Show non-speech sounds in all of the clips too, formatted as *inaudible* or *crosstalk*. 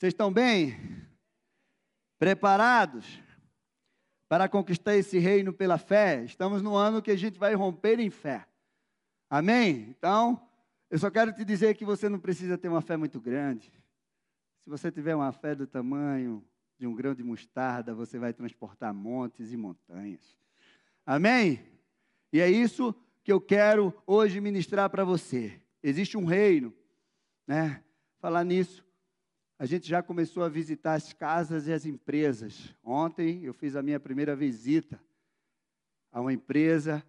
Vocês estão bem? Preparados para conquistar esse reino pela fé? Estamos no ano que a gente vai romper em fé. Amém? Então, eu só quero te dizer que você não precisa ter uma fé muito grande. Se você tiver uma fé do tamanho de um grão de mostarda, você vai transportar montes e montanhas. Amém? E é isso que eu quero hoje ministrar para você. Existe um reino, né? Falar nisso, a gente já começou a visitar as casas e as empresas. Ontem eu fiz a minha primeira visita a uma empresa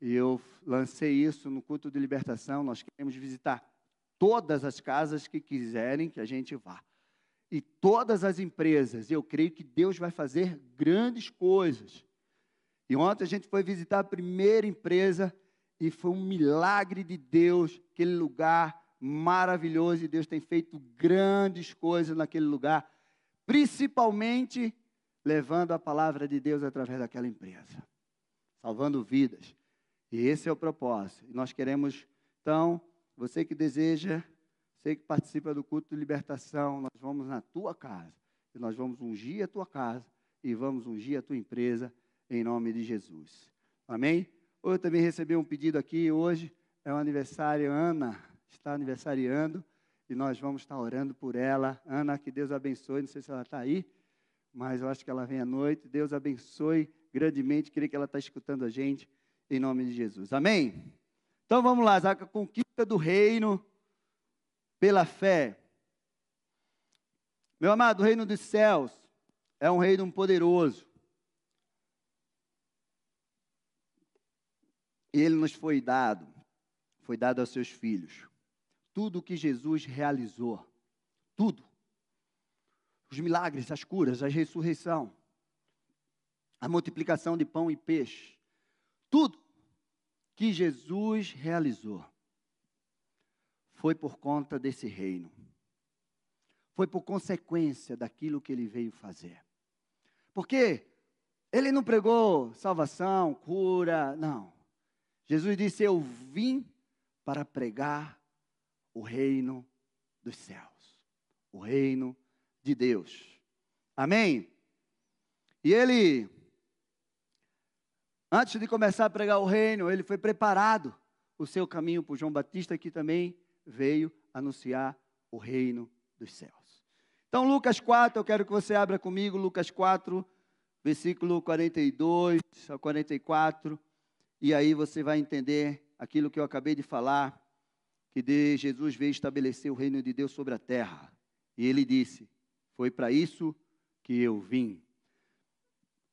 e eu lancei isso no culto de libertação. Nós queremos visitar todas as casas que quiserem que a gente vá. E todas as empresas, eu creio que Deus vai fazer grandes coisas. E ontem a gente foi visitar a primeira empresa e foi um milagre de Deus, aquele lugar maravilhoso, e Deus tem feito grandes coisas naquele lugar, principalmente levando a palavra de Deus através daquela empresa, salvando vidas. E esse é o propósito. E nós queremos, então, você que deseja, você que participa do culto de libertação, nós vamos na tua casa. E nós vamos ungir a tua casa e vamos ungir a tua empresa em nome de Jesus. Amém? Eu também recebi um pedido aqui hoje, é o aniversário, Ana está aniversariando, e nós vamos estar orando por ela. Ana, que Deus abençoe, não sei se ela está aí, mas eu acho que ela vem à noite. Deus abençoe grandemente, queria que ela está escutando a gente em nome de Jesus. Amém? Então vamos lá, a conquista do reino pela fé. Meu amado, o reino dos céus é um reino poderoso. Ele nos foi dado, foi dado aos seus filhos. Tudo o que Jesus realizou, tudo. Os milagres, as curas, a ressurreição, a multiplicação de pão e peixe, tudo que Jesus realizou foi por conta desse reino. Foi por consequência daquilo que ele veio fazer. Porque ele não pregou salvação, cura, não. Jesus disse: Eu vim para pregar o reino dos céus, o reino de Deus. Amém? E ele Antes de começar a pregar o reino, ele foi preparado o seu caminho por João Batista, que também veio anunciar o reino dos céus. Então, Lucas 4, eu quero que você abra comigo, Lucas 4, versículo 42 a 44, e aí você vai entender aquilo que eu acabei de falar, que de Jesus veio estabelecer o reino de Deus sobre a terra. E ele disse: Foi para isso que eu vim.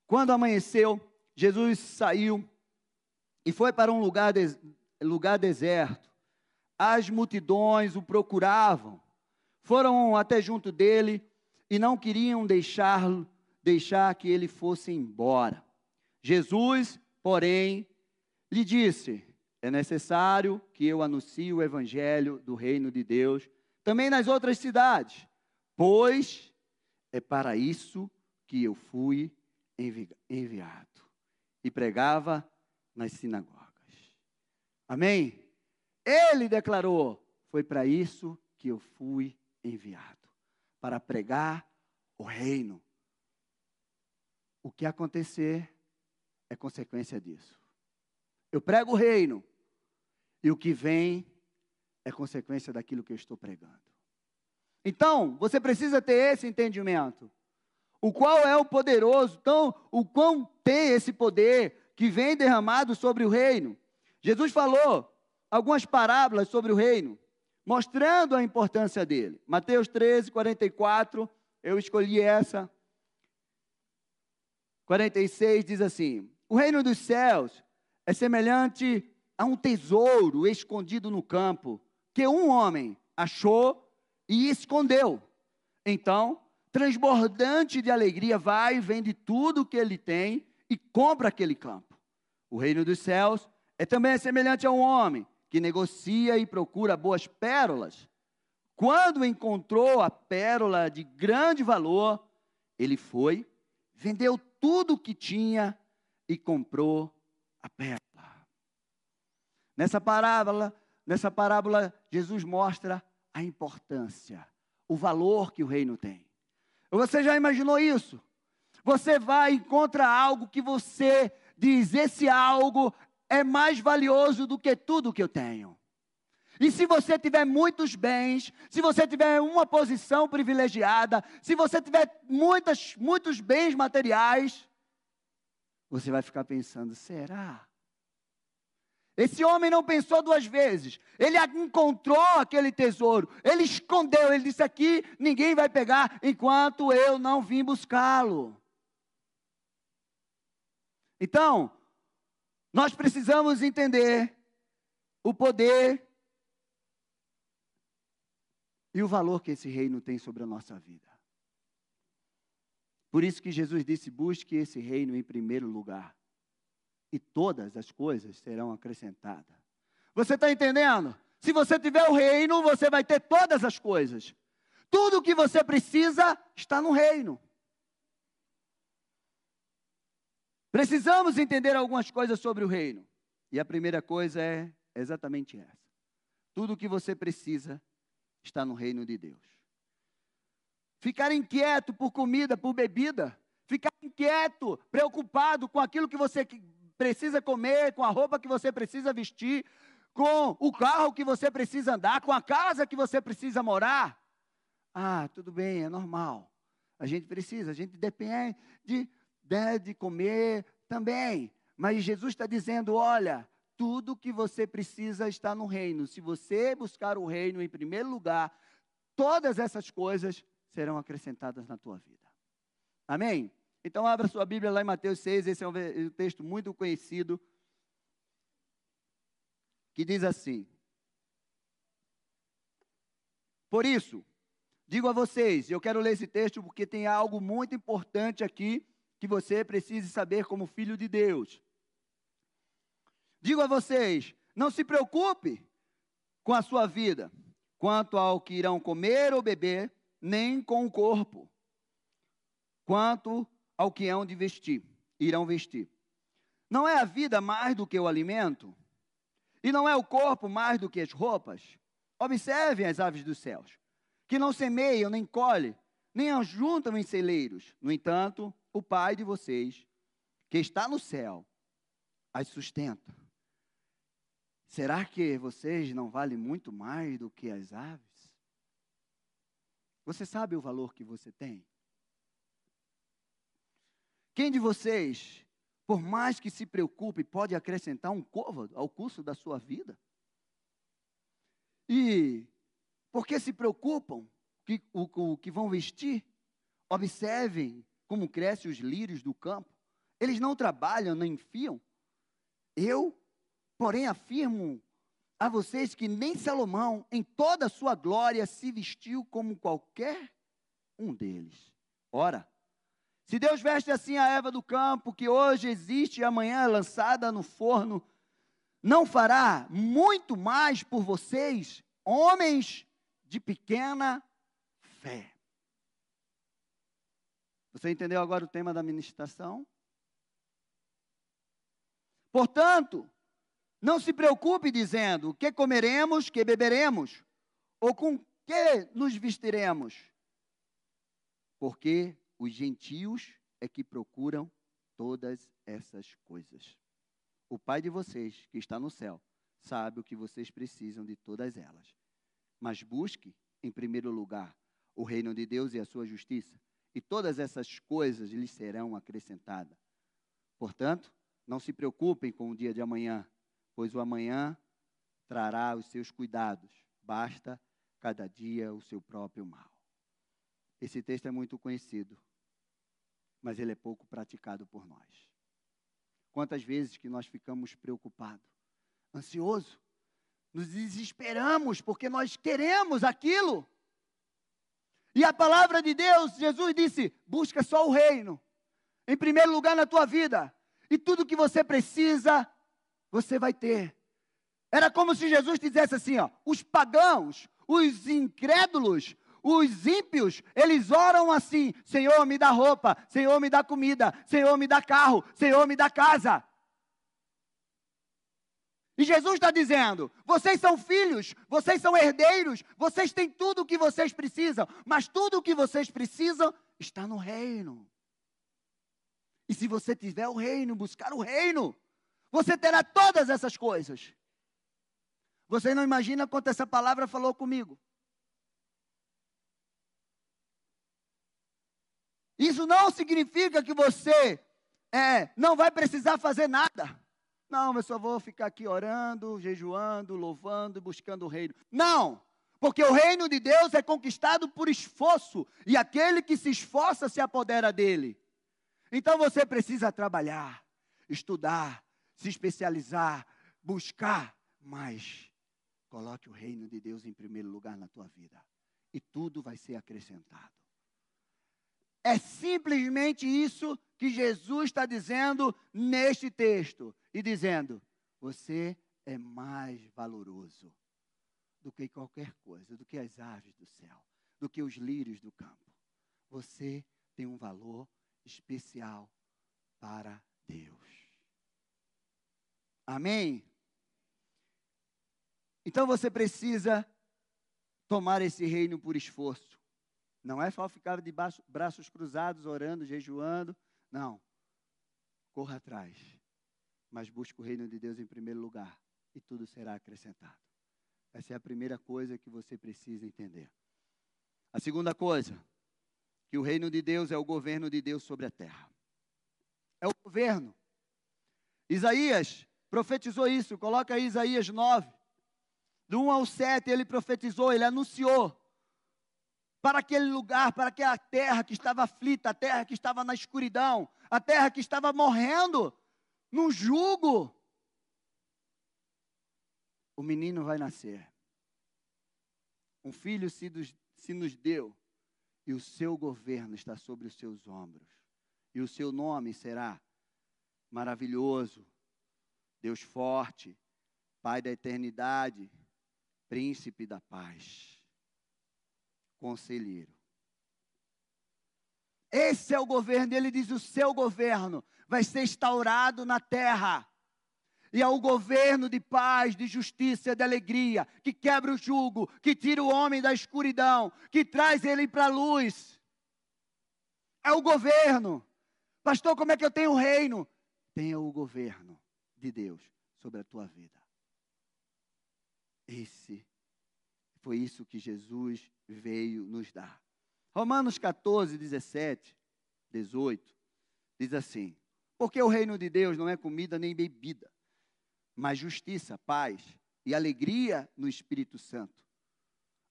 Quando amanheceu, Jesus saiu e foi para um lugar, lugar deserto. As multidões o procuravam, foram até junto dele e não queriam deixar, deixar que ele fosse embora. Jesus, porém, lhe disse: É necessário que eu anuncie o evangelho do reino de Deus também nas outras cidades, pois é para isso que eu fui enviado e pregava nas sinagogas. Amém? Ele declarou: Foi para isso que eu fui enviado para pregar o reino. O que acontecer é consequência disso. Eu prego o reino e o que vem é consequência daquilo que eu estou pregando. Então, você precisa ter esse entendimento o qual é o poderoso, então, o quão tem esse poder que vem derramado sobre o reino. Jesus falou algumas parábolas sobre o reino, mostrando a importância dele. Mateus 13, 44, eu escolhi essa. 46 diz assim: O reino dos céus é semelhante a um tesouro escondido no campo, que um homem achou e escondeu. Então, transbordante de alegria, vai e vende tudo o que ele tem e compra aquele campo. O reino dos céus é também semelhante a um homem que negocia e procura boas pérolas. Quando encontrou a pérola de grande valor, ele foi, vendeu tudo o que tinha e comprou a pérola. Nessa parábola, nessa parábola, Jesus mostra a importância o valor que o reino tem. Você já imaginou isso? Você vai e encontra algo que você diz: esse algo é mais valioso do que tudo que eu tenho. E se você tiver muitos bens, se você tiver uma posição privilegiada, se você tiver muitas, muitos bens materiais, você vai ficar pensando: será? Esse homem não pensou duas vezes. Ele encontrou aquele tesouro. Ele escondeu. Ele disse: Aqui ninguém vai pegar enquanto eu não vim buscá-lo. Então, nós precisamos entender o poder e o valor que esse reino tem sobre a nossa vida. Por isso que Jesus disse: busque esse reino em primeiro lugar e todas as coisas serão acrescentadas. Você está entendendo? Se você tiver o reino, você vai ter todas as coisas. Tudo o que você precisa está no reino. Precisamos entender algumas coisas sobre o reino. E a primeira coisa é exatamente essa. Tudo o que você precisa está no reino de Deus. Ficar inquieto por comida, por bebida, ficar inquieto, preocupado com aquilo que você precisa comer, com a roupa que você precisa vestir, com o carro que você precisa andar, com a casa que você precisa morar. Ah, tudo bem, é normal. A gente precisa, a gente depende de, né, de comer também. Mas Jesus está dizendo: olha, tudo que você precisa está no reino. Se você buscar o reino em primeiro lugar, todas essas coisas serão acrescentadas na tua vida. Amém? Então, abra sua Bíblia lá em Mateus 6, esse é um texto muito conhecido, que diz assim: Por isso, digo a vocês, eu quero ler esse texto porque tem algo muito importante aqui que você precisa saber como filho de Deus. Digo a vocês, não se preocupe com a sua vida, quanto ao que irão comer ou beber, nem com o corpo, quanto ao que hão de vestir, irão vestir. Não é a vida mais do que o alimento? E não é o corpo mais do que as roupas? Observem as aves dos céus, que não semeiam, nem colhem, nem ajuntam em celeiros. No entanto, o Pai de vocês, que está no céu, as sustenta. Será que vocês não valem muito mais do que as aves? Você sabe o valor que você tem? Quem de vocês, por mais que se preocupe, pode acrescentar um côvado ao curso da sua vida? E por que se preocupam que, o, o que vão vestir? Observem como crescem os lírios do campo. Eles não trabalham nem fiam. Eu, porém, afirmo a vocês que nem Salomão, em toda a sua glória, se vestiu como qualquer um deles. Ora, se Deus veste assim a erva do campo, que hoje existe e amanhã é lançada no forno, não fará muito mais por vocês, homens de pequena fé. Você entendeu agora o tema da ministração? Portanto, não se preocupe dizendo o que comeremos, que beberemos, ou com que nos vestiremos, porque os gentios é que procuram todas essas coisas. O Pai de vocês, que está no céu, sabe o que vocês precisam de todas elas. Mas busque, em primeiro lugar, o reino de Deus e a sua justiça, e todas essas coisas lhes serão acrescentadas. Portanto, não se preocupem com o dia de amanhã, pois o amanhã trará os seus cuidados. Basta cada dia o seu próprio mal. Esse texto é muito conhecido mas ele é pouco praticado por nós. Quantas vezes que nós ficamos preocupados, ansioso, nos desesperamos porque nós queremos aquilo. E a palavra de Deus, Jesus disse: busca só o reino, em primeiro lugar na tua vida, e tudo que você precisa, você vai ter. Era como se Jesus dissesse assim: ó, os pagãos, os incrédulos, os ímpios, eles oram assim: Senhor, me dá roupa, Senhor, me dá comida, Senhor, me dá carro, Senhor, me dá casa. E Jesus está dizendo: vocês são filhos, vocês são herdeiros, vocês têm tudo o que vocês precisam, mas tudo o que vocês precisam está no reino. E se você tiver o reino, buscar o reino, você terá todas essas coisas. Você não imagina quanto essa palavra falou comigo. Isso não significa que você é, não vai precisar fazer nada. Não, eu só vou ficar aqui orando, jejuando, louvando, buscando o reino. Não! Porque o reino de Deus é conquistado por esforço, e aquele que se esforça se apodera dele. Então você precisa trabalhar, estudar, se especializar, buscar, mas coloque o reino de Deus em primeiro lugar na tua vida, e tudo vai ser acrescentado. É simplesmente isso que Jesus está dizendo neste texto e dizendo: você é mais valoroso do que qualquer coisa, do que as aves do céu, do que os lírios do campo. Você tem um valor especial para Deus. Amém? Então você precisa tomar esse reino por esforço. Não é só ficar de braços cruzados, orando, jejuando. Não. Corra atrás. Mas busque o reino de Deus em primeiro lugar. E tudo será acrescentado. Essa é a primeira coisa que você precisa entender. A segunda coisa, que o reino de Deus é o governo de Deus sobre a terra. É o governo. Isaías profetizou isso, coloca aí Isaías 9. Do 1 ao 7, ele profetizou, ele anunciou para aquele lugar, para aquela terra que estava aflita, a terra que estava na escuridão, a terra que estava morrendo num jugo. O menino vai nascer. Um filho se, dos, se nos deu, e o seu governo está sobre os seus ombros. E o seu nome será maravilhoso, Deus forte, Pai da eternidade, Príncipe da paz conselheiro. Esse é o governo, ele diz: o seu governo vai ser instaurado na terra. E é o governo de paz, de justiça, de alegria, que quebra o jugo, que tira o homem da escuridão, que traz ele para a luz. É o governo. Pastor, como é que eu tenho o reino? Tenha o governo de Deus sobre a tua vida. Esse foi isso que Jesus veio nos dar. Romanos 14, 17, 18, diz assim: Porque o reino de Deus não é comida nem bebida, mas justiça, paz e alegria no Espírito Santo.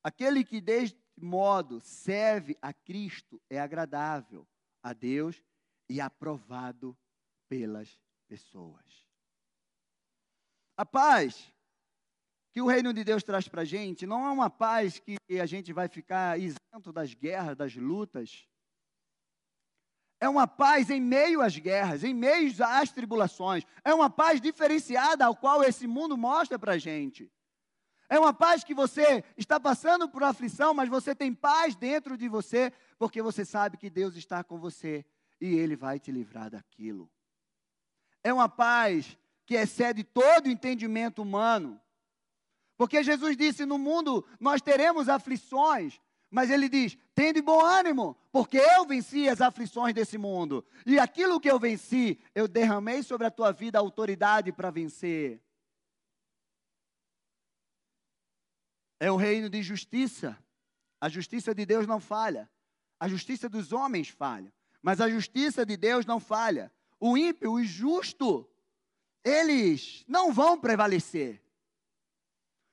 Aquele que deste modo serve a Cristo é agradável a Deus e aprovado pelas pessoas. A paz que o reino de Deus traz para a gente não é uma paz que a gente vai ficar isento das guerras, das lutas. É uma paz em meio às guerras, em meio às tribulações. É uma paz diferenciada ao qual esse mundo mostra para a gente. É uma paz que você está passando por aflição, mas você tem paz dentro de você, porque você sabe que Deus está com você e Ele vai te livrar daquilo. É uma paz que excede todo o entendimento humano. Porque Jesus disse: no mundo nós teremos aflições, mas ele diz: tende bom ânimo, porque eu venci as aflições desse mundo. E aquilo que eu venci, eu derramei sobre a tua vida autoridade para vencer. É o reino de justiça. A justiça de Deus não falha. A justiça dos homens falha. Mas a justiça de Deus não falha. O ímpio, o justo, eles não vão prevalecer.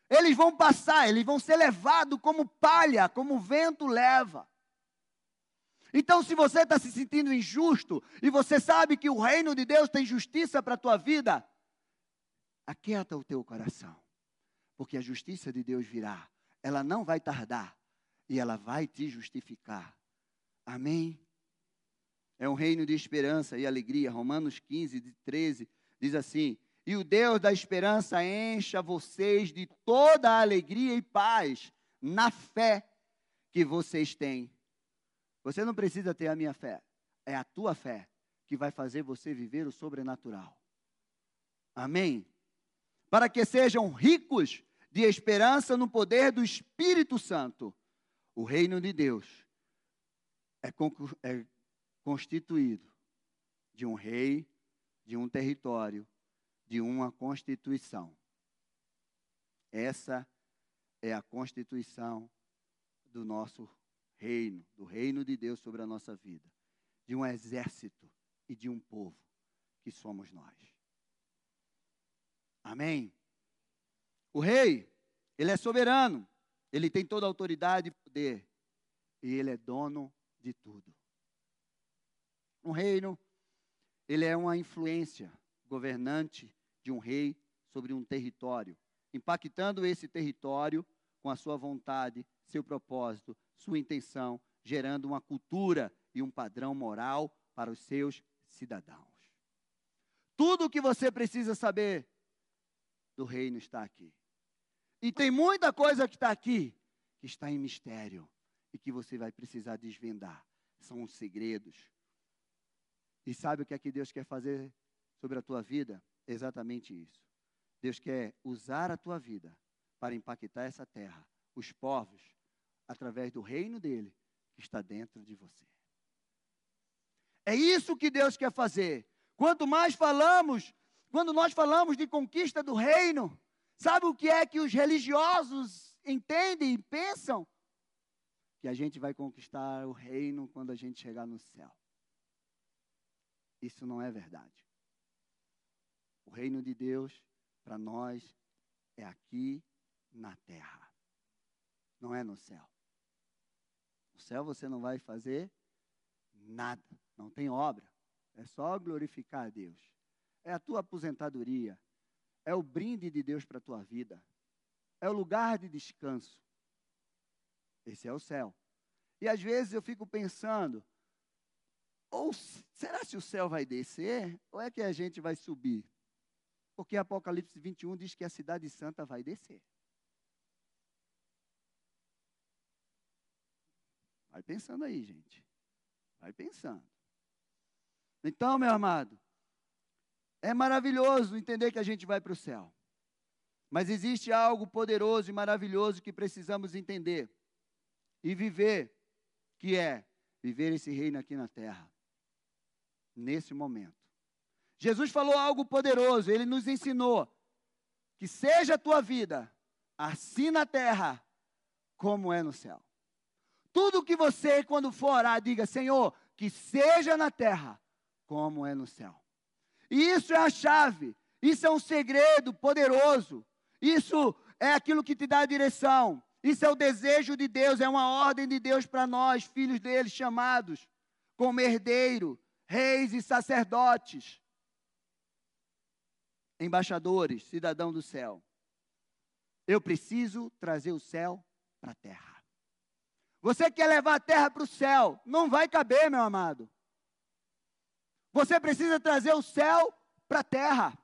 Eles vão passar, eles vão ser levados como palha, como o vento leva. Então, se você está se sentindo injusto e você sabe que o reino de Deus tem justiça para a tua vida, aquieta o teu coração, porque a justiça de Deus virá, ela não vai tardar e ela vai te justificar. Amém? É um reino de esperança e alegria. Romanos 15, 13 diz assim: e o Deus da esperança encha vocês de toda a alegria e paz na fé que vocês têm. Você não precisa ter a minha fé, é a tua fé que vai fazer você viver o sobrenatural. Amém? para que sejam ricos de esperança no poder do Espírito Santo. O reino de Deus é, é constituído de um rei, de um território, de uma constituição. Essa é a constituição do nosso reino, do reino de Deus sobre a nossa vida, de um exército e de um povo que somos nós. Amém? O rei, ele é soberano, ele tem toda a autoridade e poder, e ele é dono de tudo. Um reino, ele é uma influência governante de um rei sobre um território, impactando esse território com a sua vontade, seu propósito, sua intenção, gerando uma cultura e um padrão moral para os seus cidadãos. Tudo o que você precisa saber do reino está aqui. E tem muita coisa que está aqui que está em mistério e que você vai precisar desvendar. São os segredos. E sabe o que é que Deus quer fazer sobre a tua vida? Exatamente isso. Deus quer usar a tua vida para impactar essa terra, os povos, através do reino dele que está dentro de você. É isso que Deus quer fazer. Quanto mais falamos, quando nós falamos de conquista do reino, sabe o que é que os religiosos entendem e pensam? Que a gente vai conquistar o reino quando a gente chegar no céu. Isso não é verdade. O reino de Deus, para nós, é aqui na terra, não é no céu. No céu você não vai fazer nada, não tem obra, é só glorificar a Deus. É a tua aposentadoria, é o brinde de Deus para a tua vida, é o lugar de descanso. Esse é o céu. E às vezes eu fico pensando, ou será se o céu vai descer ou é que a gente vai subir? Porque Apocalipse 21 diz que a cidade santa vai descer. Vai pensando aí, gente. Vai pensando. Então, meu amado, é maravilhoso entender que a gente vai para o céu. Mas existe algo poderoso e maravilhoso que precisamos entender e viver, que é viver esse reino aqui na terra, nesse momento. Jesus falou algo poderoso, ele nos ensinou que seja a tua vida assim na terra como é no céu. Tudo que você, quando for orar, diga: Senhor, que seja na terra como é no céu. E isso é a chave, isso é um segredo poderoso, isso é aquilo que te dá a direção, isso é o desejo de Deus, é uma ordem de Deus para nós, filhos dele, chamados como herdeiro, reis e sacerdotes, embaixadores, cidadão do céu. Eu preciso trazer o céu para a terra. Você quer levar a terra para o céu, não vai caber, meu amado. Você precisa trazer o céu para a terra.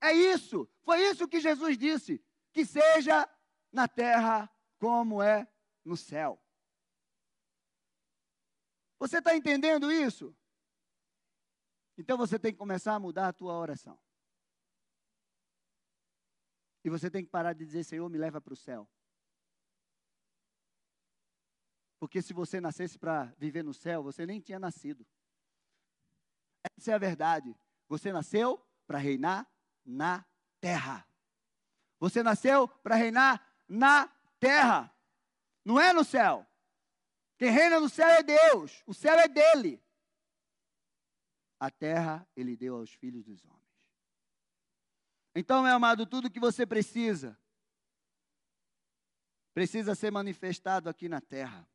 É isso, foi isso que Jesus disse: que seja na terra como é no céu. Você está entendendo isso? Então você tem que começar a mudar a tua oração. E você tem que parar de dizer, Senhor, me leva para o céu. Porque se você nascesse para viver no céu, você nem tinha nascido. Essa é a verdade. Você nasceu para reinar na terra. Você nasceu para reinar na terra. Não é no céu. Quem reina no céu é Deus. O céu é dele. A terra ele deu aos filhos dos homens. Então, meu amado, tudo que você precisa precisa ser manifestado aqui na terra.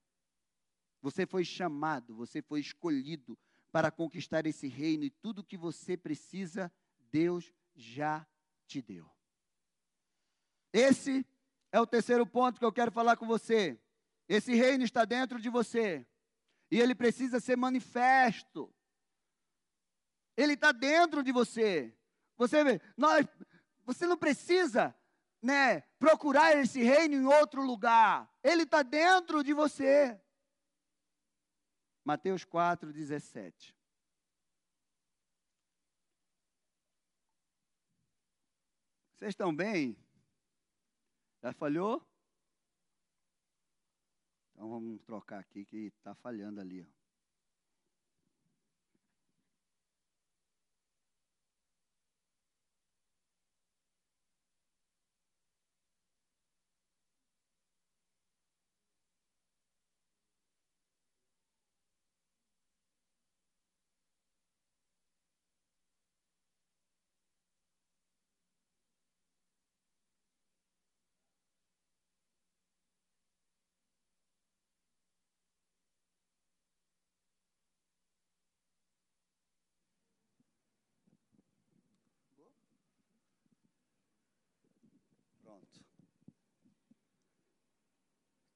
Você foi chamado, você foi escolhido para conquistar esse reino e tudo que você precisa, Deus já te deu. Esse é o terceiro ponto que eu quero falar com você. Esse reino está dentro de você e ele precisa ser manifesto. Ele está dentro de você. Você nós, você não precisa, né, procurar esse reino em outro lugar. Ele está dentro de você. Mateus 4, 17. Vocês estão bem? Já falhou? Então vamos trocar aqui que está falhando ali. Ó.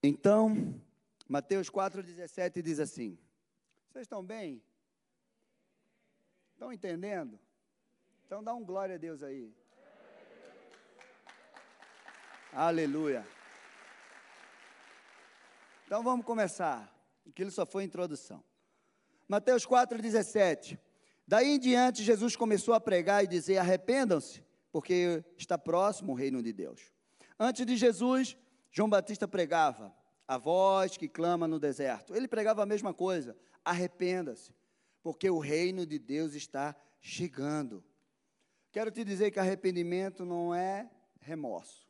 Então, Mateus 4,17 diz assim: Vocês estão bem? Estão entendendo? Então dá um glória a Deus aí. Aleluia. Então vamos começar. Aquilo só foi introdução. Mateus 4,17. Daí em diante, Jesus começou a pregar e dizer: Arrependam-se, porque está próximo o reino de Deus. Antes de Jesus, João Batista pregava, a voz que clama no deserto. Ele pregava a mesma coisa, arrependa-se, porque o reino de Deus está chegando. Quero te dizer que arrependimento não é remorso.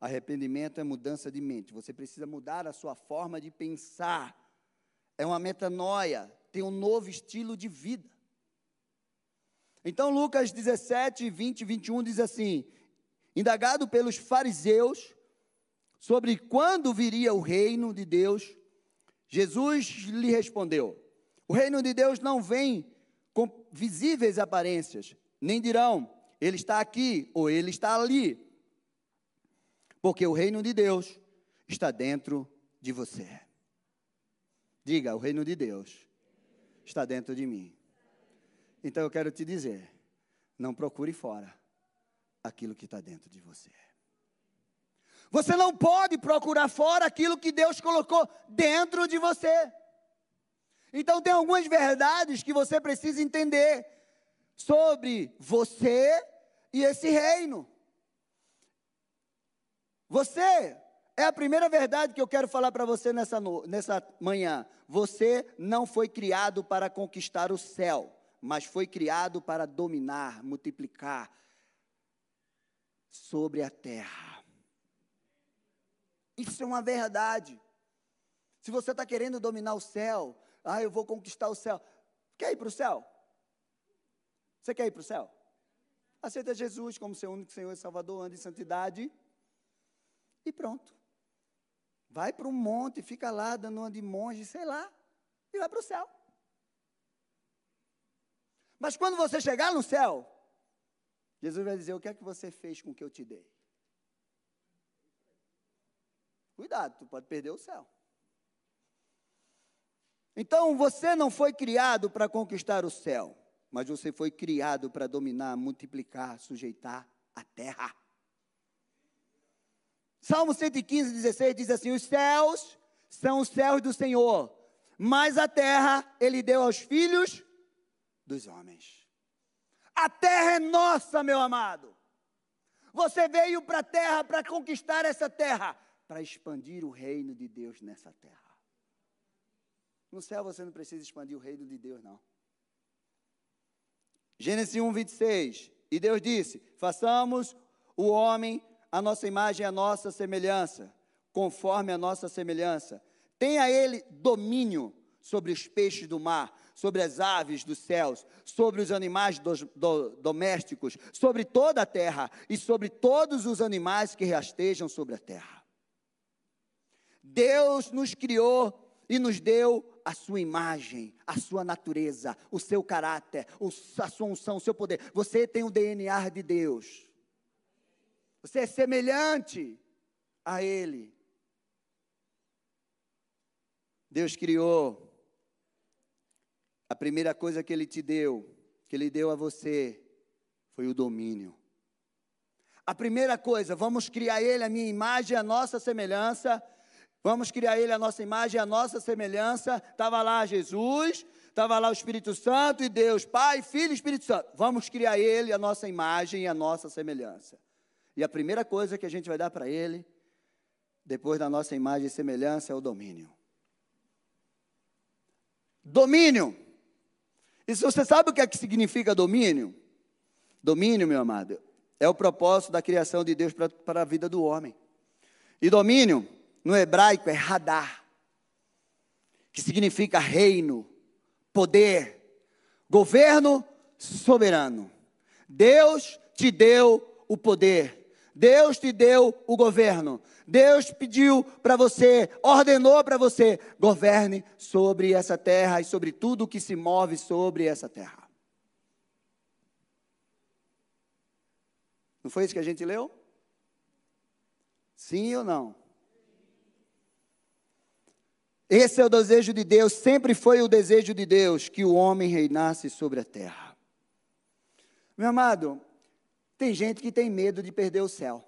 Arrependimento é mudança de mente. Você precisa mudar a sua forma de pensar. É uma metanoia, tem um novo estilo de vida. Então, Lucas 17, 20 e 21 diz assim: Indagado pelos fariseus, sobre quando viria o reino de Deus, Jesus lhe respondeu: O reino de Deus não vem com visíveis aparências, nem dirão, ele está aqui ou ele está ali, porque o reino de Deus está dentro de você. Diga, o reino de Deus está dentro de mim. Então eu quero te dizer: não procure fora aquilo que está dentro de você. Você não pode procurar fora aquilo que Deus colocou dentro de você. Então, tem algumas verdades que você precisa entender sobre você e esse reino. Você é a primeira verdade que eu quero falar para você nessa, nessa manhã. Você não foi criado para conquistar o céu, mas foi criado para dominar, multiplicar sobre a terra. Isso é uma verdade. Se você está querendo dominar o céu, ah, eu vou conquistar o céu. Quer ir para o céu? Você quer ir para o céu? Aceita Jesus como seu único Senhor e Salvador, anda em santidade e pronto. Vai para um monte, fica lá dando uma de monge, sei lá, e vai para o céu. Mas quando você chegar no céu, Jesus vai dizer: O que é que você fez com o que eu te dei? Cuidado, tu pode perder o céu. Então você não foi criado para conquistar o céu, mas você foi criado para dominar, multiplicar, sujeitar a terra. Salmo 115, 16 diz assim: Os céus são os céus do Senhor, mas a terra ele deu aos filhos dos homens. A terra é nossa, meu amado. Você veio para a terra para conquistar essa terra para expandir o reino de Deus nessa terra. No céu você não precisa expandir o reino de Deus, não. Gênesis 1, 26. E Deus disse: façamos o homem a nossa imagem, a nossa semelhança, conforme a nossa semelhança. Tenha ele domínio sobre os peixes do mar, sobre as aves dos céus, sobre os animais do, do, domésticos, sobre toda a terra e sobre todos os animais que rastejam sobre a terra. Deus nos criou e nos deu a sua imagem, a sua natureza, o seu caráter, a sua unção, o seu poder. Você tem o DNA de Deus. Você é semelhante a Ele. Deus criou. A primeira coisa que Ele te deu, que Ele deu a você, foi o domínio. A primeira coisa, vamos criar Ele, a minha imagem, a nossa semelhança Vamos criar ele a nossa imagem, a nossa semelhança. Estava lá Jesus, estava lá o Espírito Santo e Deus, Pai, Filho e Espírito Santo. Vamos criar ele a nossa imagem e a nossa semelhança. E a primeira coisa que a gente vai dar para ele, depois da nossa imagem e semelhança, é o domínio. Domínio. E se você sabe o que é que significa domínio? Domínio, meu amado, é o propósito da criação de Deus para, a vida do homem. E domínio, no hebraico, é radar, que significa reino, poder, governo soberano. Deus te deu o poder. Deus te deu o governo. Deus pediu para você, ordenou para você, governe sobre essa terra e sobre tudo que se move sobre essa terra. Não foi isso que a gente leu? Sim ou não? Esse é o desejo de Deus, sempre foi o desejo de Deus que o homem reinasse sobre a terra. Meu amado, tem gente que tem medo de perder o céu.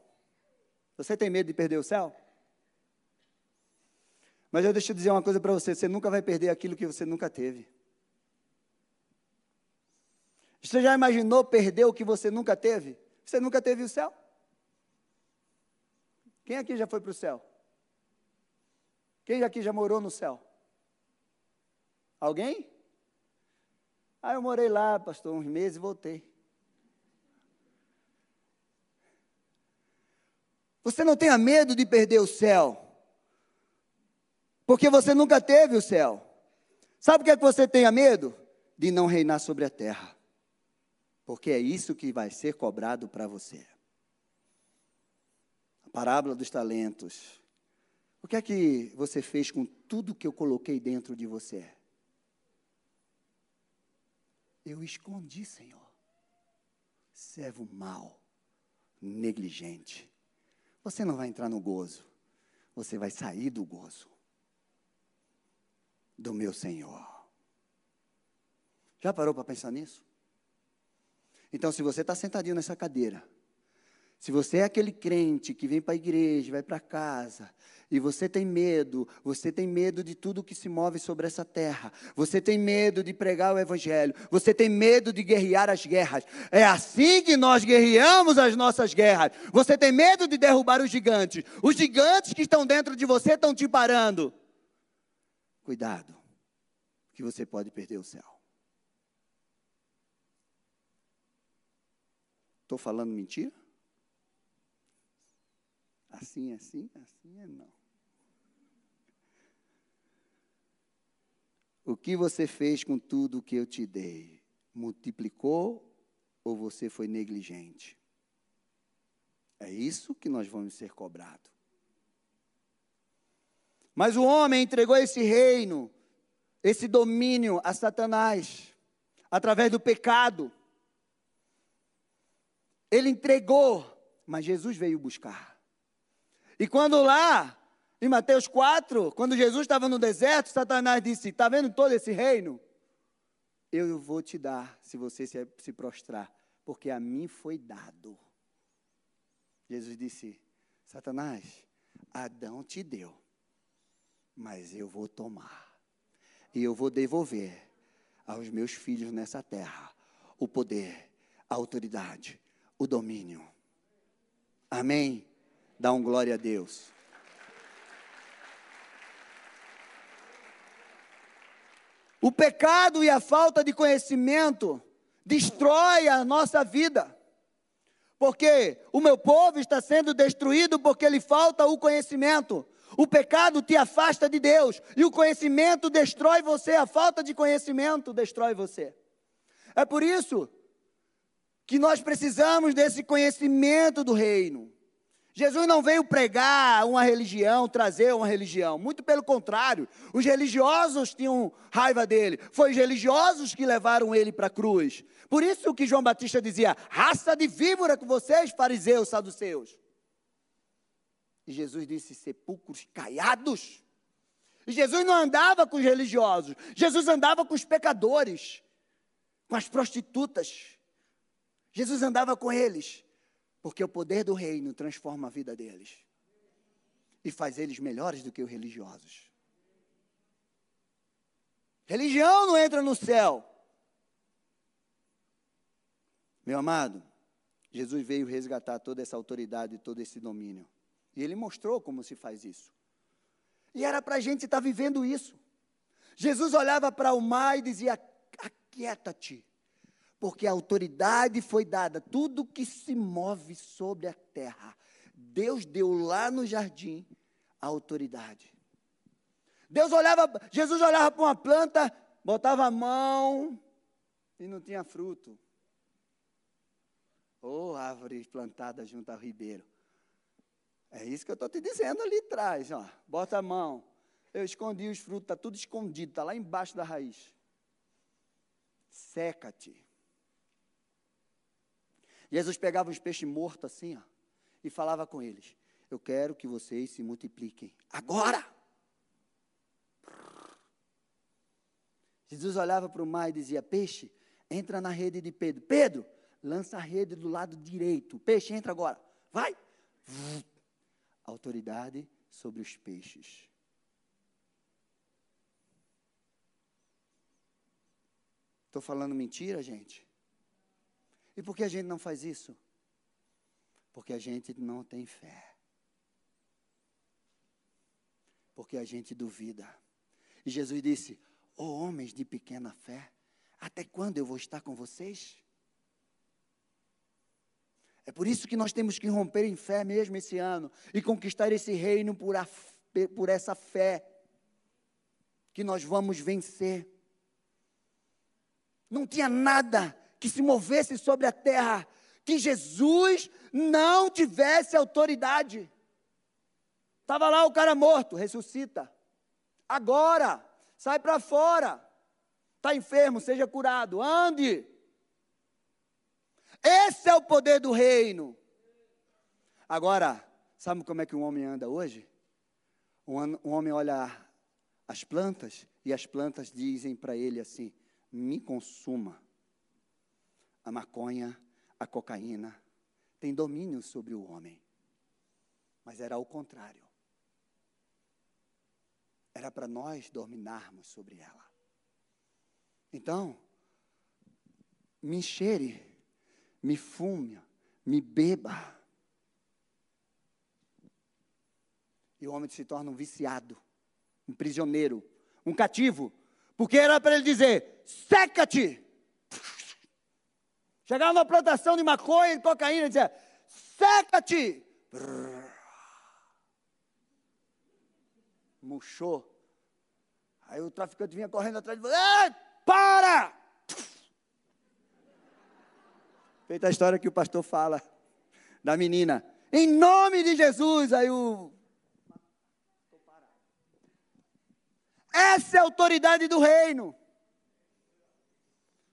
Você tem medo de perder o céu? Mas eu deixo dizer uma coisa para você: você nunca vai perder aquilo que você nunca teve. Você já imaginou perder o que você nunca teve? Você nunca teve o céu? Quem aqui já foi para o céu? Quem aqui já morou no céu? Alguém? Ah, eu morei lá, pastor, uns meses e voltei. Você não tenha medo de perder o céu, porque você nunca teve o céu. Sabe o que é que você tenha medo? De não reinar sobre a terra, porque é isso que vai ser cobrado para você. A parábola dos talentos. O que é que você fez com tudo que eu coloquei dentro de você? Eu escondi, Senhor. Servo mau, negligente você não vai entrar no gozo, você vai sair do gozo do meu Senhor. Já parou para pensar nisso? Então, se você está sentadinho nessa cadeira, se você é aquele crente que vem para a igreja, vai para casa, e você tem medo, você tem medo de tudo que se move sobre essa terra, você tem medo de pregar o Evangelho, você tem medo de guerrear as guerras. É assim que nós guerreamos as nossas guerras. Você tem medo de derrubar os gigantes, os gigantes que estão dentro de você estão te parando. Cuidado, que você pode perder o céu. Estou falando mentira? Assim, assim, assim é não. O que você fez com tudo que eu te dei? Multiplicou ou você foi negligente? É isso que nós vamos ser cobrados. Mas o homem entregou esse reino, esse domínio a Satanás, através do pecado. Ele entregou, mas Jesus veio buscar. E quando lá, em Mateus 4, quando Jesus estava no deserto, Satanás disse: Está vendo todo esse reino? Eu vou te dar se você se, se prostrar, porque a mim foi dado. Jesus disse: Satanás, Adão te deu, mas eu vou tomar, e eu vou devolver aos meus filhos nessa terra o poder, a autoridade, o domínio. Amém? Dá um glória a Deus. O pecado e a falta de conhecimento destrói a nossa vida. Porque o meu povo está sendo destruído porque lhe falta o conhecimento. O pecado te afasta de Deus e o conhecimento destrói você, a falta de conhecimento destrói você. É por isso que nós precisamos desse conhecimento do reino. Jesus não veio pregar uma religião, trazer uma religião. Muito pelo contrário, os religiosos tinham raiva dele. Foi os religiosos que levaram ele para a cruz. Por isso que João Batista dizia: raça de víbora com vocês, fariseus, saduceus. E Jesus disse: sepulcros caiados. E Jesus não andava com os religiosos, Jesus andava com os pecadores, com as prostitutas. Jesus andava com eles. Porque o poder do reino transforma a vida deles e faz eles melhores do que os religiosos. Religião não entra no céu. Meu amado, Jesus veio resgatar toda essa autoridade, todo esse domínio. E ele mostrou como se faz isso. E era para a gente estar tá vivendo isso. Jesus olhava para o mar e dizia: Aquieta-te, porque a autoridade foi dada. Tudo que se move sobre a terra, Deus deu lá no jardim a autoridade. Deus olhava, Jesus olhava para uma planta, botava a mão e não tinha fruto. Ou oh, árvore plantada junto ao ribeiro. É isso que eu estou te dizendo ali atrás, ó. Bota a mão. Eu escondi os frutos, está tudo escondido, está lá embaixo da raiz. Seca-te. Jesus pegava os peixes mortos assim, ó, e falava com eles: Eu quero que vocês se multipliquem. Agora! Jesus olhava para o mar e dizia: Peixe, entra na rede de Pedro. Pedro, lança a rede do lado direito. Peixe, entra agora. Vai! autoridade sobre os peixes. Estou falando mentira, gente? E por que a gente não faz isso? Porque a gente não tem fé. Porque a gente duvida. E Jesus disse: Ó oh, homens de pequena fé, até quando eu vou estar com vocês? É por isso que nós temos que romper em fé mesmo esse ano e conquistar esse reino por, a, por essa fé que nós vamos vencer. Não tinha nada que se movesse sobre a terra que Jesus não tivesse autoridade. Estava lá o cara morto, ressuscita. Agora, sai para fora. Está enfermo, seja curado, ande. Esse é o poder do reino. Agora, sabe como é que um homem anda hoje? Um, homem olha as plantas e as plantas dizem para ele assim: me consuma. A maconha, a cocaína, tem domínio sobre o homem. Mas era o contrário. Era para nós dominarmos sobre ela. Então, me cheire me fume, me beba. E o homem se torna um viciado, um prisioneiro, um cativo. Porque era para ele dizer: seca-te. Chegava numa plantação de maconha e cocaína e dizia: seca-te. Murchou. Aí o traficante vinha correndo atrás de você: para! Feita a história que o pastor fala da menina. Em nome de Jesus, aí o. Essa é a autoridade do reino.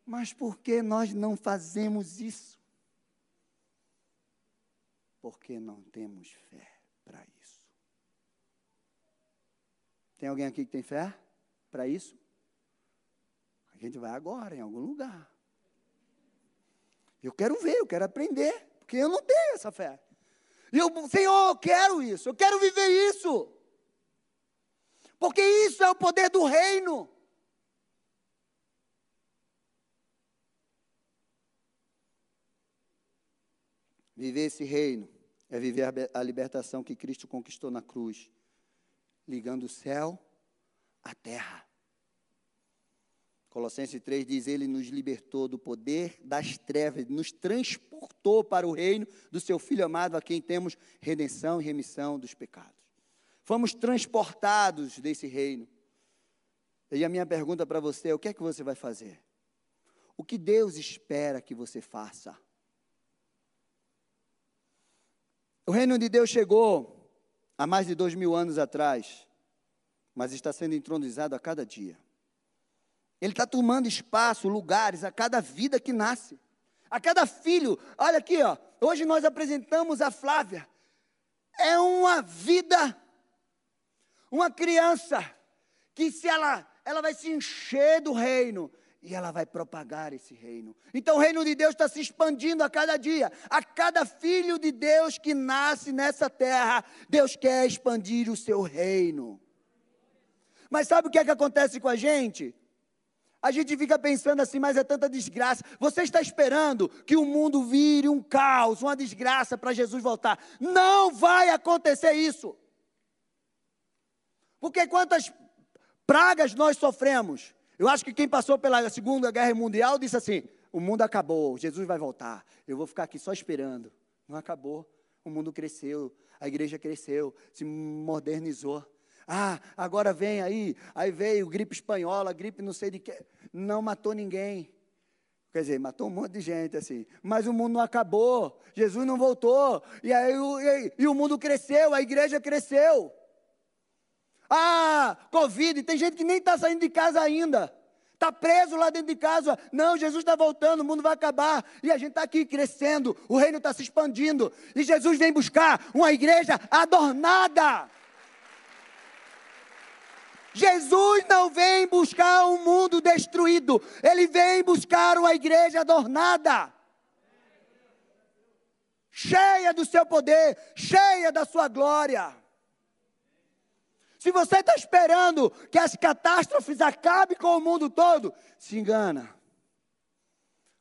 Mas por que nós não fazemos isso? Porque não temos fé para isso. Tem alguém aqui que tem fé para isso? A gente vai agora em algum lugar. Eu quero ver, eu quero aprender, porque eu não tenho essa fé. E eu, Senhor, eu quero isso, eu quero viver isso. Porque isso é o poder do reino. Viver esse reino é viver a libertação que Cristo conquistou na cruz, ligando o céu à terra. Colossenses 3 diz: Ele nos libertou do poder das trevas, nos transportou para o reino do seu Filho amado, a quem temos redenção e remissão dos pecados. Fomos transportados desse reino. E a minha pergunta para você é: o que é que você vai fazer? O que Deus espera que você faça? O reino de Deus chegou há mais de dois mil anos atrás, mas está sendo entronizado a cada dia. Ele está tomando espaço, lugares a cada vida que nasce, a cada filho. Olha aqui, ó. Hoje nós apresentamos a Flávia. É uma vida, uma criança que se ela, ela vai se encher do reino e ela vai propagar esse reino. Então o reino de Deus está se expandindo a cada dia. A cada filho de Deus que nasce nessa terra, Deus quer expandir o seu reino. Mas sabe o que é que acontece com a gente? A gente fica pensando assim, mas é tanta desgraça. Você está esperando que o mundo vire um caos, uma desgraça para Jesus voltar. Não vai acontecer isso. Porque quantas pragas nós sofremos? Eu acho que quem passou pela Segunda Guerra Mundial disse assim: o mundo acabou, Jesus vai voltar. Eu vou ficar aqui só esperando. Não acabou. O mundo cresceu, a igreja cresceu, se modernizou. Ah, agora vem aí, aí veio gripe espanhola, gripe não sei de que. Não matou ninguém. Quer dizer, matou um monte de gente assim. Mas o mundo não acabou. Jesus não voltou. E aí e, e o mundo cresceu, a igreja cresceu. Ah, Covid, tem gente que nem está saindo de casa ainda. Está preso lá dentro de casa. Não, Jesus está voltando, o mundo vai acabar. E a gente está aqui crescendo, o reino está se expandindo. E Jesus vem buscar uma igreja adornada. Jesus não vem buscar um mundo destruído, ele vem buscar uma igreja adornada, cheia do seu poder, cheia da sua glória. Se você está esperando que as catástrofes acabem com o mundo todo, se engana.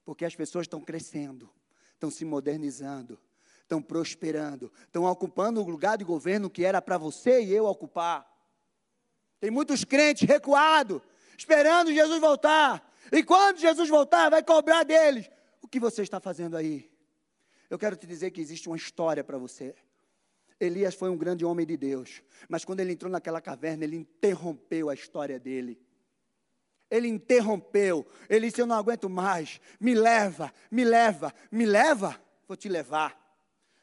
Porque as pessoas estão crescendo, estão se modernizando, estão prosperando, estão ocupando o lugar de governo que era para você e eu ocupar. Tem muitos crentes recuados, esperando Jesus voltar. E quando Jesus voltar, vai cobrar deles. O que você está fazendo aí? Eu quero te dizer que existe uma história para você. Elias foi um grande homem de Deus, mas quando ele entrou naquela caverna, ele interrompeu a história dele. Ele interrompeu. Ele disse: Eu não aguento mais. Me leva, me leva, me leva. Vou te levar.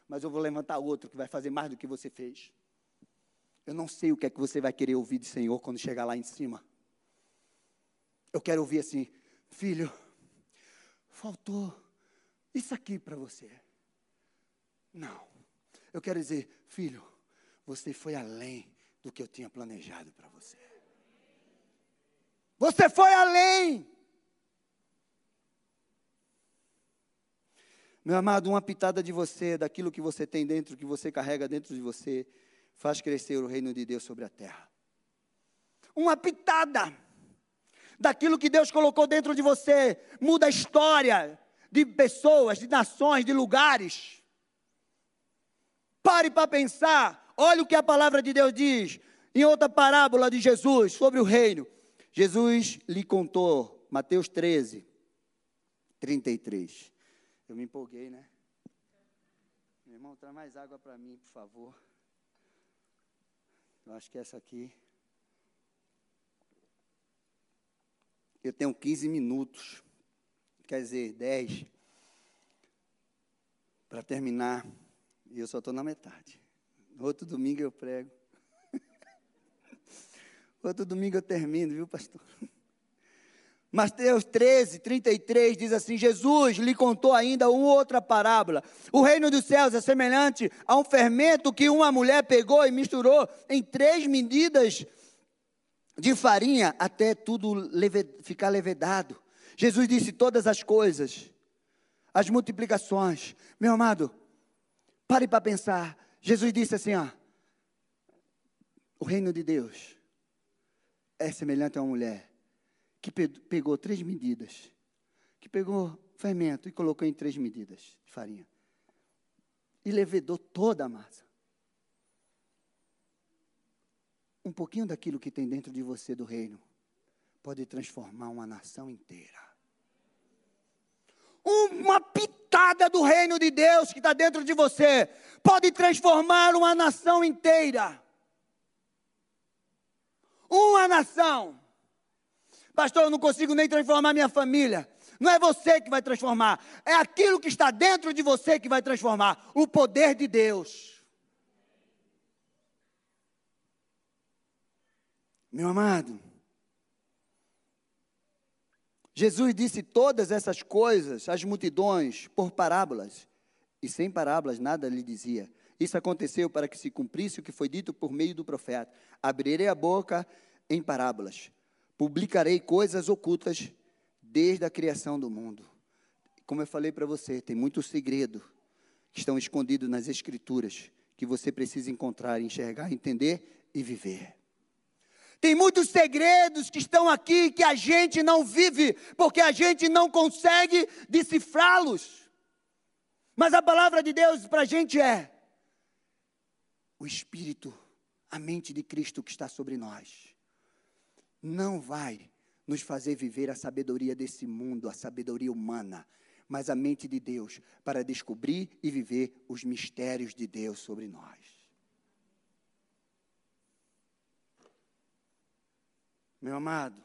Mas eu vou levantar outro que vai fazer mais do que você fez. Eu não sei o que é que você vai querer ouvir do Senhor quando chegar lá em cima. Eu quero ouvir assim: Filho, faltou isso aqui para você. Não. Eu quero dizer, filho, você foi além do que eu tinha planejado para você. Você foi além. Meu amado, uma pitada de você, daquilo que você tem dentro, que você carrega dentro de você, faz crescer o reino de Deus sobre a terra. Uma pitada daquilo que Deus colocou dentro de você, muda a história de pessoas, de nações, de lugares. Pare para pensar. Olha o que a palavra de Deus diz em outra parábola de Jesus sobre o reino. Jesus lhe contou, Mateus 13, 33. Eu me empolguei, né? Meu irmão, traz mais água para mim, por favor. Eu acho que essa aqui. Eu tenho 15 minutos, quer dizer, 10, para terminar e eu só estou na metade. Outro domingo eu prego. *laughs* Outro domingo eu termino, viu, pastor? *laughs* Mateus 13, 33 diz assim: Jesus lhe contou ainda outra parábola. O reino dos céus é semelhante a um fermento que uma mulher pegou e misturou em três medidas de farinha até tudo leve, ficar levedado. Jesus disse todas as coisas, as multiplicações. Meu amado, Pare para pensar. Jesus disse assim: ó, o reino de Deus é semelhante a uma mulher que pegou três medidas, que pegou fermento e colocou em três medidas de farinha e levedou toda a massa. Um pouquinho daquilo que tem dentro de você do reino pode transformar uma nação inteira. Uma pitada do reino de Deus que está dentro de você pode transformar uma nação inteira. Uma nação. Pastor, eu não consigo nem transformar minha família. Não é você que vai transformar, é aquilo que está dentro de você que vai transformar o poder de Deus. Meu amado, Jesus disse todas essas coisas às multidões por parábolas, e sem parábolas nada lhe dizia. Isso aconteceu para que se cumprisse o que foi dito por meio do profeta: Abrirei a boca em parábolas, publicarei coisas ocultas desde a criação do mundo. Como eu falei para você, tem muito segredo que estão escondidos nas Escrituras que você precisa encontrar, enxergar, entender e viver. Tem muitos segredos que estão aqui que a gente não vive, porque a gente não consegue decifrá-los. Mas a palavra de Deus para a gente é o Espírito, a mente de Cristo que está sobre nós. Não vai nos fazer viver a sabedoria desse mundo, a sabedoria humana, mas a mente de Deus para descobrir e viver os mistérios de Deus sobre nós. Meu amado,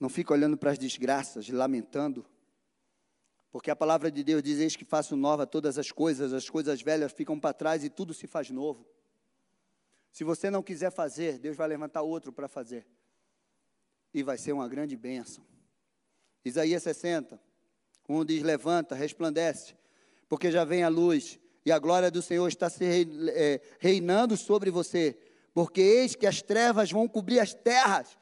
não fica olhando para as desgraças, lamentando, porque a palavra de Deus diz: Eis que faço nova todas as coisas, as coisas velhas ficam para trás e tudo se faz novo. Se você não quiser fazer, Deus vai levantar outro para fazer. E vai ser uma grande bênção. Isaías 60, um diz: Levanta, resplandece, porque já vem a luz, e a glória do Senhor está se é, reinando sobre você. Porque eis que as trevas vão cobrir as terras,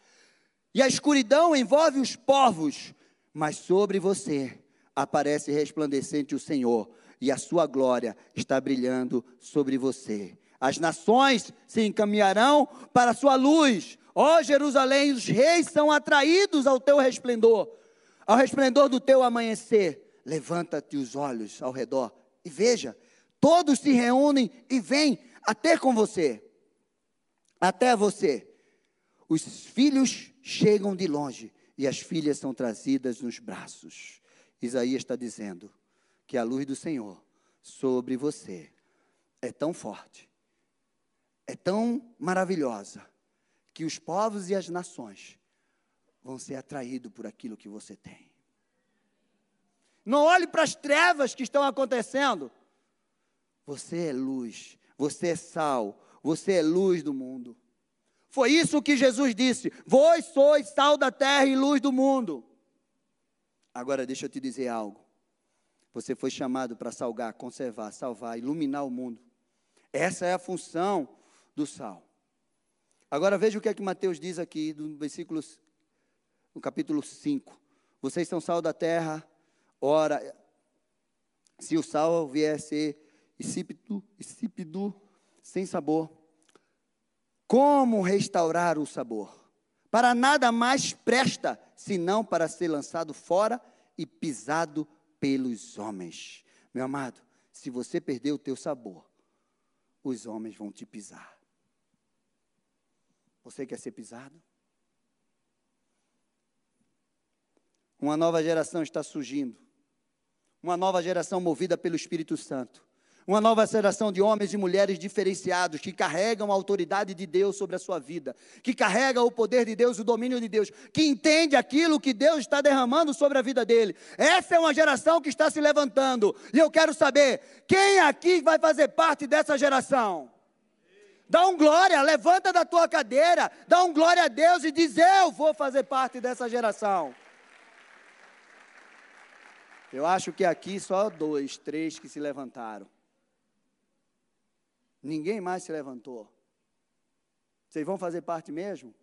e a escuridão envolve os povos, mas sobre você aparece resplandecente o Senhor, e a sua glória está brilhando sobre você. As nações se encaminharão para a sua luz. Ó Jerusalém, os reis são atraídos ao teu resplendor, ao resplendor do teu amanhecer. Levanta-te os olhos ao redor e veja, todos se reúnem e vêm até com você, até você. Os filhos chegam de longe e as filhas são trazidas nos braços. Isaías está dizendo que a luz do Senhor sobre você é tão forte, é tão maravilhosa, que os povos e as nações vão ser atraídos por aquilo que você tem. Não olhe para as trevas que estão acontecendo. Você é luz, você é sal, você é luz do mundo. Foi isso que Jesus disse: Vós sois sal da terra e luz do mundo. Agora deixa eu te dizer algo. Você foi chamado para salgar, conservar, salvar, iluminar o mundo. Essa é a função do sal. Agora veja o que é que Mateus diz aqui no versículo no capítulo 5. Vocês são sal da terra. Ora, se o sal vier a ser insípido, insípido, sem sabor, como restaurar o sabor? Para nada mais presta, senão para ser lançado fora e pisado pelos homens. Meu amado, se você perder o teu sabor, os homens vão te pisar. Você quer ser pisado? Uma nova geração está surgindo. Uma nova geração movida pelo Espírito Santo. Uma nova geração de homens e mulheres diferenciados que carregam a autoridade de Deus sobre a sua vida, que carregam o poder de Deus, o domínio de Deus, que entende aquilo que Deus está derramando sobre a vida dele. Essa é uma geração que está se levantando. E eu quero saber, quem aqui vai fazer parte dessa geração? Dá um glória, levanta da tua cadeira, dá um glória a Deus e diz: Eu vou fazer parte dessa geração. Eu acho que aqui só dois, três que se levantaram. Ninguém mais se levantou. Vocês vão fazer parte mesmo?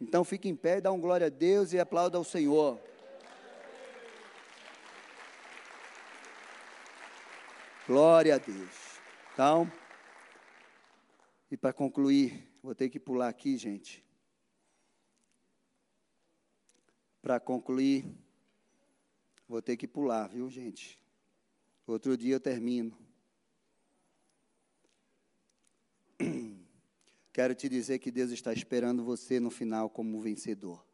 Então fique em pé e dá um glória a Deus e aplauda ao Senhor. Glória a Deus. Então, e para concluir, vou ter que pular aqui, gente. Para concluir, vou ter que pular, viu, gente? Outro dia eu termino. Quero te dizer que Deus está esperando você no final como vencedor.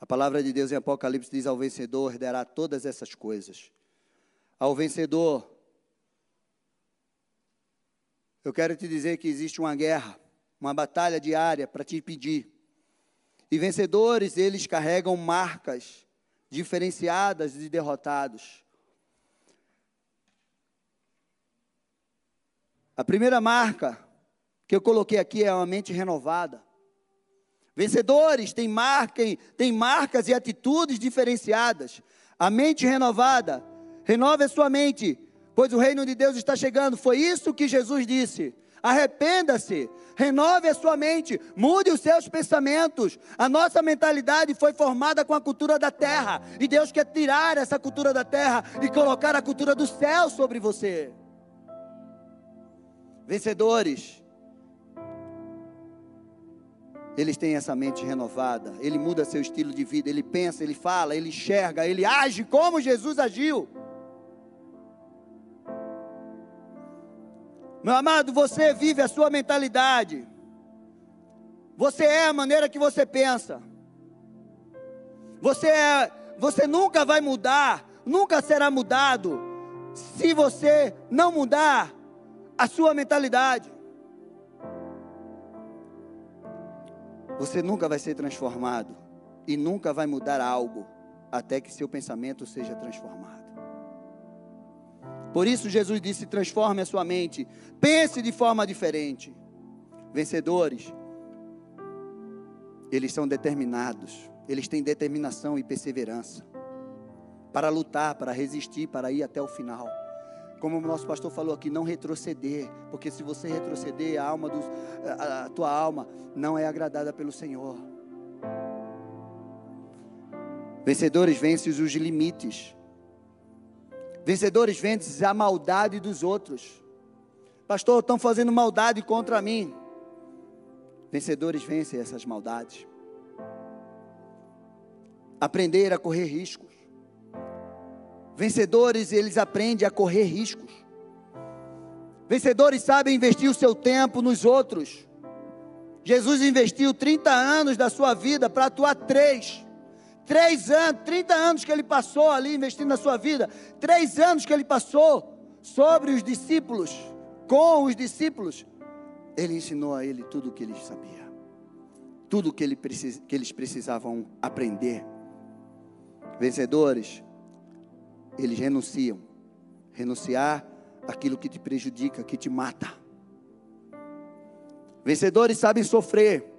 A palavra de Deus em Apocalipse diz: ao vencedor herdará todas essas coisas. Ao vencedor, eu quero te dizer que existe uma guerra, uma batalha diária para te impedir. E vencedores, eles carregam marcas diferenciadas de derrotados. A primeira marca que eu coloquei aqui é uma mente renovada. Vencedores têm, marca, marcas e atitudes diferenciadas. A mente renovada, renove a sua mente, pois o reino de Deus está chegando. Foi isso que Jesus disse. Arrependa-se, renove a sua mente, mude os seus pensamentos. A nossa mentalidade foi formada com a cultura da terra, e Deus quer tirar essa cultura da terra e colocar a cultura do céu sobre você. Vencedores eles têm essa mente renovada, ele muda seu estilo de vida, ele pensa, ele fala, ele enxerga, ele age como Jesus agiu. Meu amado, você vive a sua mentalidade. Você é a maneira que você pensa. Você é, você nunca vai mudar, nunca será mudado se você não mudar a sua mentalidade. Você nunca vai ser transformado e nunca vai mudar algo até que seu pensamento seja transformado. Por isso Jesus disse: transforme a sua mente, pense de forma diferente. Vencedores, eles são determinados, eles têm determinação e perseverança para lutar, para resistir, para ir até o final. Como o nosso pastor falou aqui, não retroceder, porque se você retroceder, a alma dos, a, a tua alma não é agradada pelo Senhor. Vencedores vencem os limites. Vencedores vencem a maldade dos outros. Pastor, estão fazendo maldade contra mim. Vencedores vencem essas maldades. Aprender a correr riscos. Vencedores, eles aprendem a correr riscos. Vencedores sabem investir o seu tempo nos outros. Jesus investiu 30 anos da sua vida para atuar três. Três anos, 30 anos que ele passou ali investindo na sua vida. Três anos que ele passou sobre os discípulos, com os discípulos. Ele ensinou a ele tudo o que ele sabia. Tudo que, ele precis, que eles precisavam aprender. Vencedores, eles renunciam. Renunciar aquilo que te prejudica, que te mata. Vencedores sabem sofrer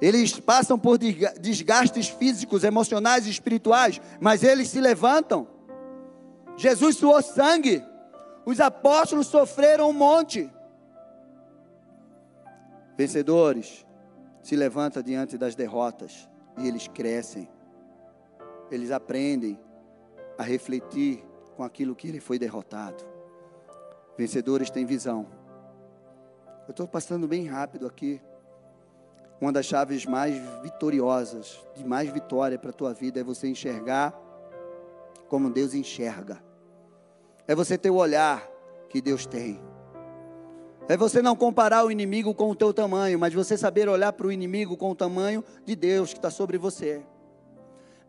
eles passam por desgastes físicos, emocionais e espirituais, mas eles se levantam. Jesus suou sangue. Os apóstolos sofreram um monte. Vencedores se levantam diante das derrotas e eles crescem. Eles aprendem a refletir com aquilo que ele foi derrotado. Vencedores têm visão. Eu estou passando bem rápido aqui. Uma das chaves mais vitoriosas, de mais vitória para a tua vida é você enxergar como Deus enxerga. É você ter o olhar que Deus tem. É você não comparar o inimigo com o teu tamanho, mas você saber olhar para o inimigo com o tamanho de Deus que está sobre você.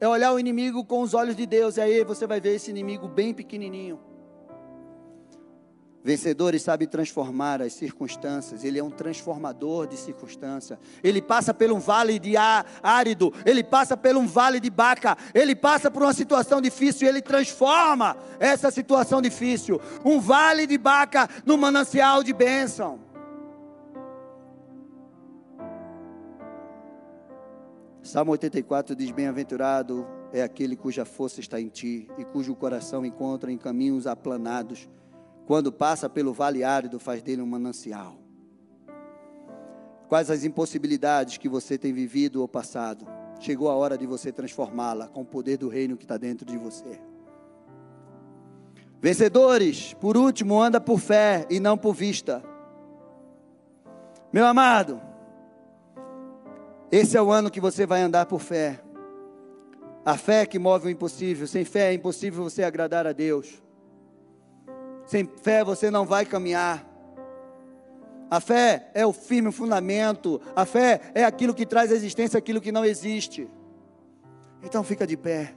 É olhar o inimigo com os olhos de Deus, e aí você vai ver esse inimigo bem pequenininho. Vencedores sabe transformar as circunstâncias, ele é um transformador de circunstância. Ele passa por um vale de árido, ele passa por um vale de baca, ele passa por uma situação difícil e ele transforma essa situação difícil. Um vale de baca no manancial de bênção. Salmo 84 diz: Bem-aventurado é aquele cuja força está em ti e cujo coração encontra em caminhos aplanados quando passa pelo vale árido, faz dele um manancial. Quais as impossibilidades que você tem vivido ou passado? Chegou a hora de você transformá-la com o poder do reino que está dentro de você. Vencedores, por último, anda por fé e não por vista. Meu amado, esse é o ano que você vai andar por fé. A fé que move o impossível. Sem fé é impossível você agradar a Deus. Sem fé você não vai caminhar. A fé é o firme fundamento. A fé é aquilo que traz à existência aquilo que não existe. Então fica de pé.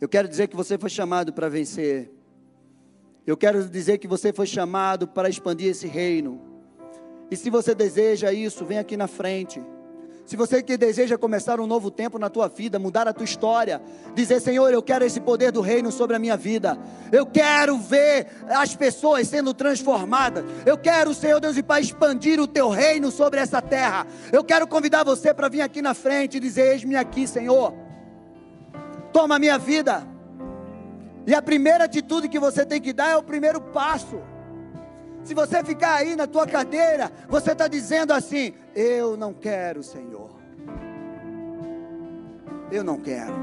Eu quero dizer que você foi chamado para vencer. Eu quero dizer que você foi chamado para expandir esse reino. E se você deseja isso, vem aqui na frente. Se você que deseja começar um novo tempo na tua vida, mudar a tua história, dizer, Senhor, eu quero esse poder do reino sobre a minha vida. Eu quero ver as pessoas sendo transformadas. Eu quero, Senhor Deus e Pai, expandir o teu reino sobre essa terra. Eu quero convidar você para vir aqui na frente e dizer: Eis-me aqui, Senhor. Toma a minha vida. E a primeira atitude que você tem que dar é o primeiro passo. Se você ficar aí na tua cadeira, você está dizendo assim: Eu não quero, Senhor. Eu não quero.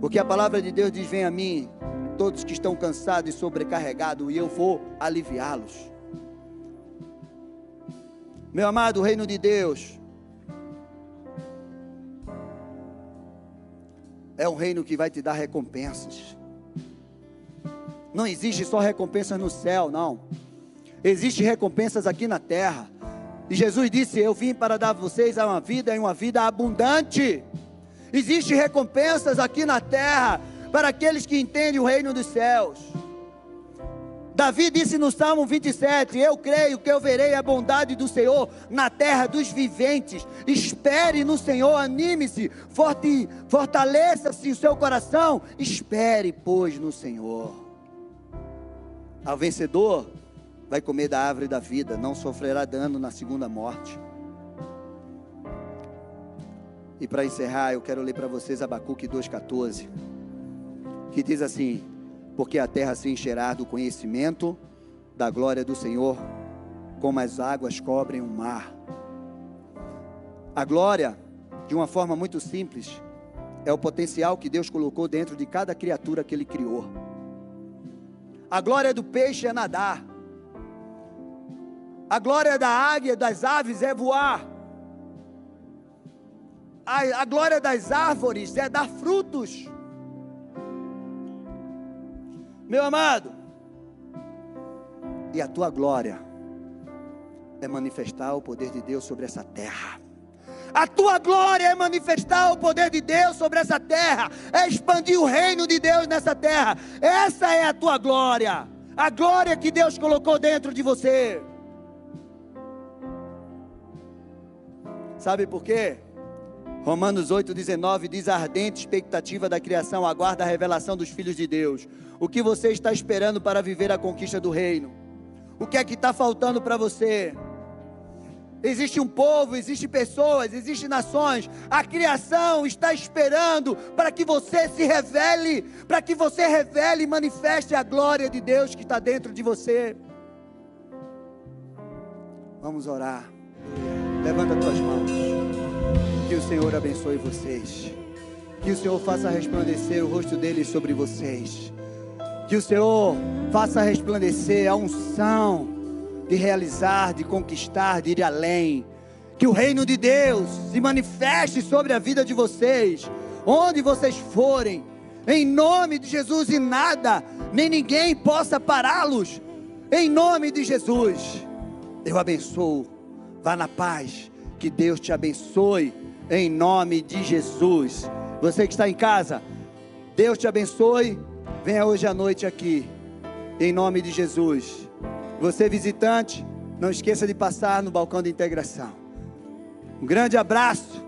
Porque a palavra de Deus diz: Vem a mim, todos que estão cansados e sobrecarregados, e eu vou aliviá-los. Meu amado, o reino de Deus é um reino que vai te dar recompensas. Não existe só recompensas no céu, não. Existem recompensas aqui na terra. E Jesus disse: Eu vim para dar a vocês uma vida e uma vida abundante. Existem recompensas aqui na terra para aqueles que entendem o reino dos céus. Davi disse no Salmo 27: Eu creio que eu verei a bondade do Senhor na terra dos viventes. Espere no Senhor, anime-se, fortaleça-se o seu coração. Espere, pois, no Senhor. Ao vencedor vai comer da árvore da vida, não sofrerá dano na segunda morte. E para encerrar, eu quero ler para vocês Abacuque 2,14, que diz assim: porque a terra se encherá do conhecimento da glória do Senhor, como as águas cobrem o mar. A glória, de uma forma muito simples, é o potencial que Deus colocou dentro de cada criatura que Ele criou. A glória do peixe é nadar. A glória da águia, das aves, é voar. A, a glória das árvores é dar frutos. Meu amado, e a tua glória é manifestar o poder de Deus sobre essa terra. A tua glória é manifestar o poder de Deus sobre essa terra, é expandir o reino de Deus nessa terra. Essa é a tua glória, a glória que Deus colocou dentro de você. Sabe por quê? Romanos 8,19 diz: a ardente expectativa da criação aguarda a revelação dos filhos de Deus. O que você está esperando para viver a conquista do reino? O que é que está faltando para você? Existe um povo, existem pessoas, existem nações. A criação está esperando para que você se revele, para que você revele e manifeste a glória de Deus que está dentro de você. Vamos orar. Levanta as tuas mãos. Que o Senhor abençoe vocês. Que o Senhor faça resplandecer o rosto dele sobre vocês. Que o Senhor faça resplandecer a unção de realizar, de conquistar, de ir além. Que o reino de Deus se manifeste sobre a vida de vocês, onde vocês forem, em nome de Jesus, e nada, nem ninguém possa pará-los, em nome de Jesus. Eu abençoo, vá na paz, que Deus te abençoe em nome de Jesus. Você que está em casa, Deus te abençoe. Venha hoje à noite aqui, em nome de Jesus. Você visitante, não esqueça de passar no balcão de integração. Um grande abraço.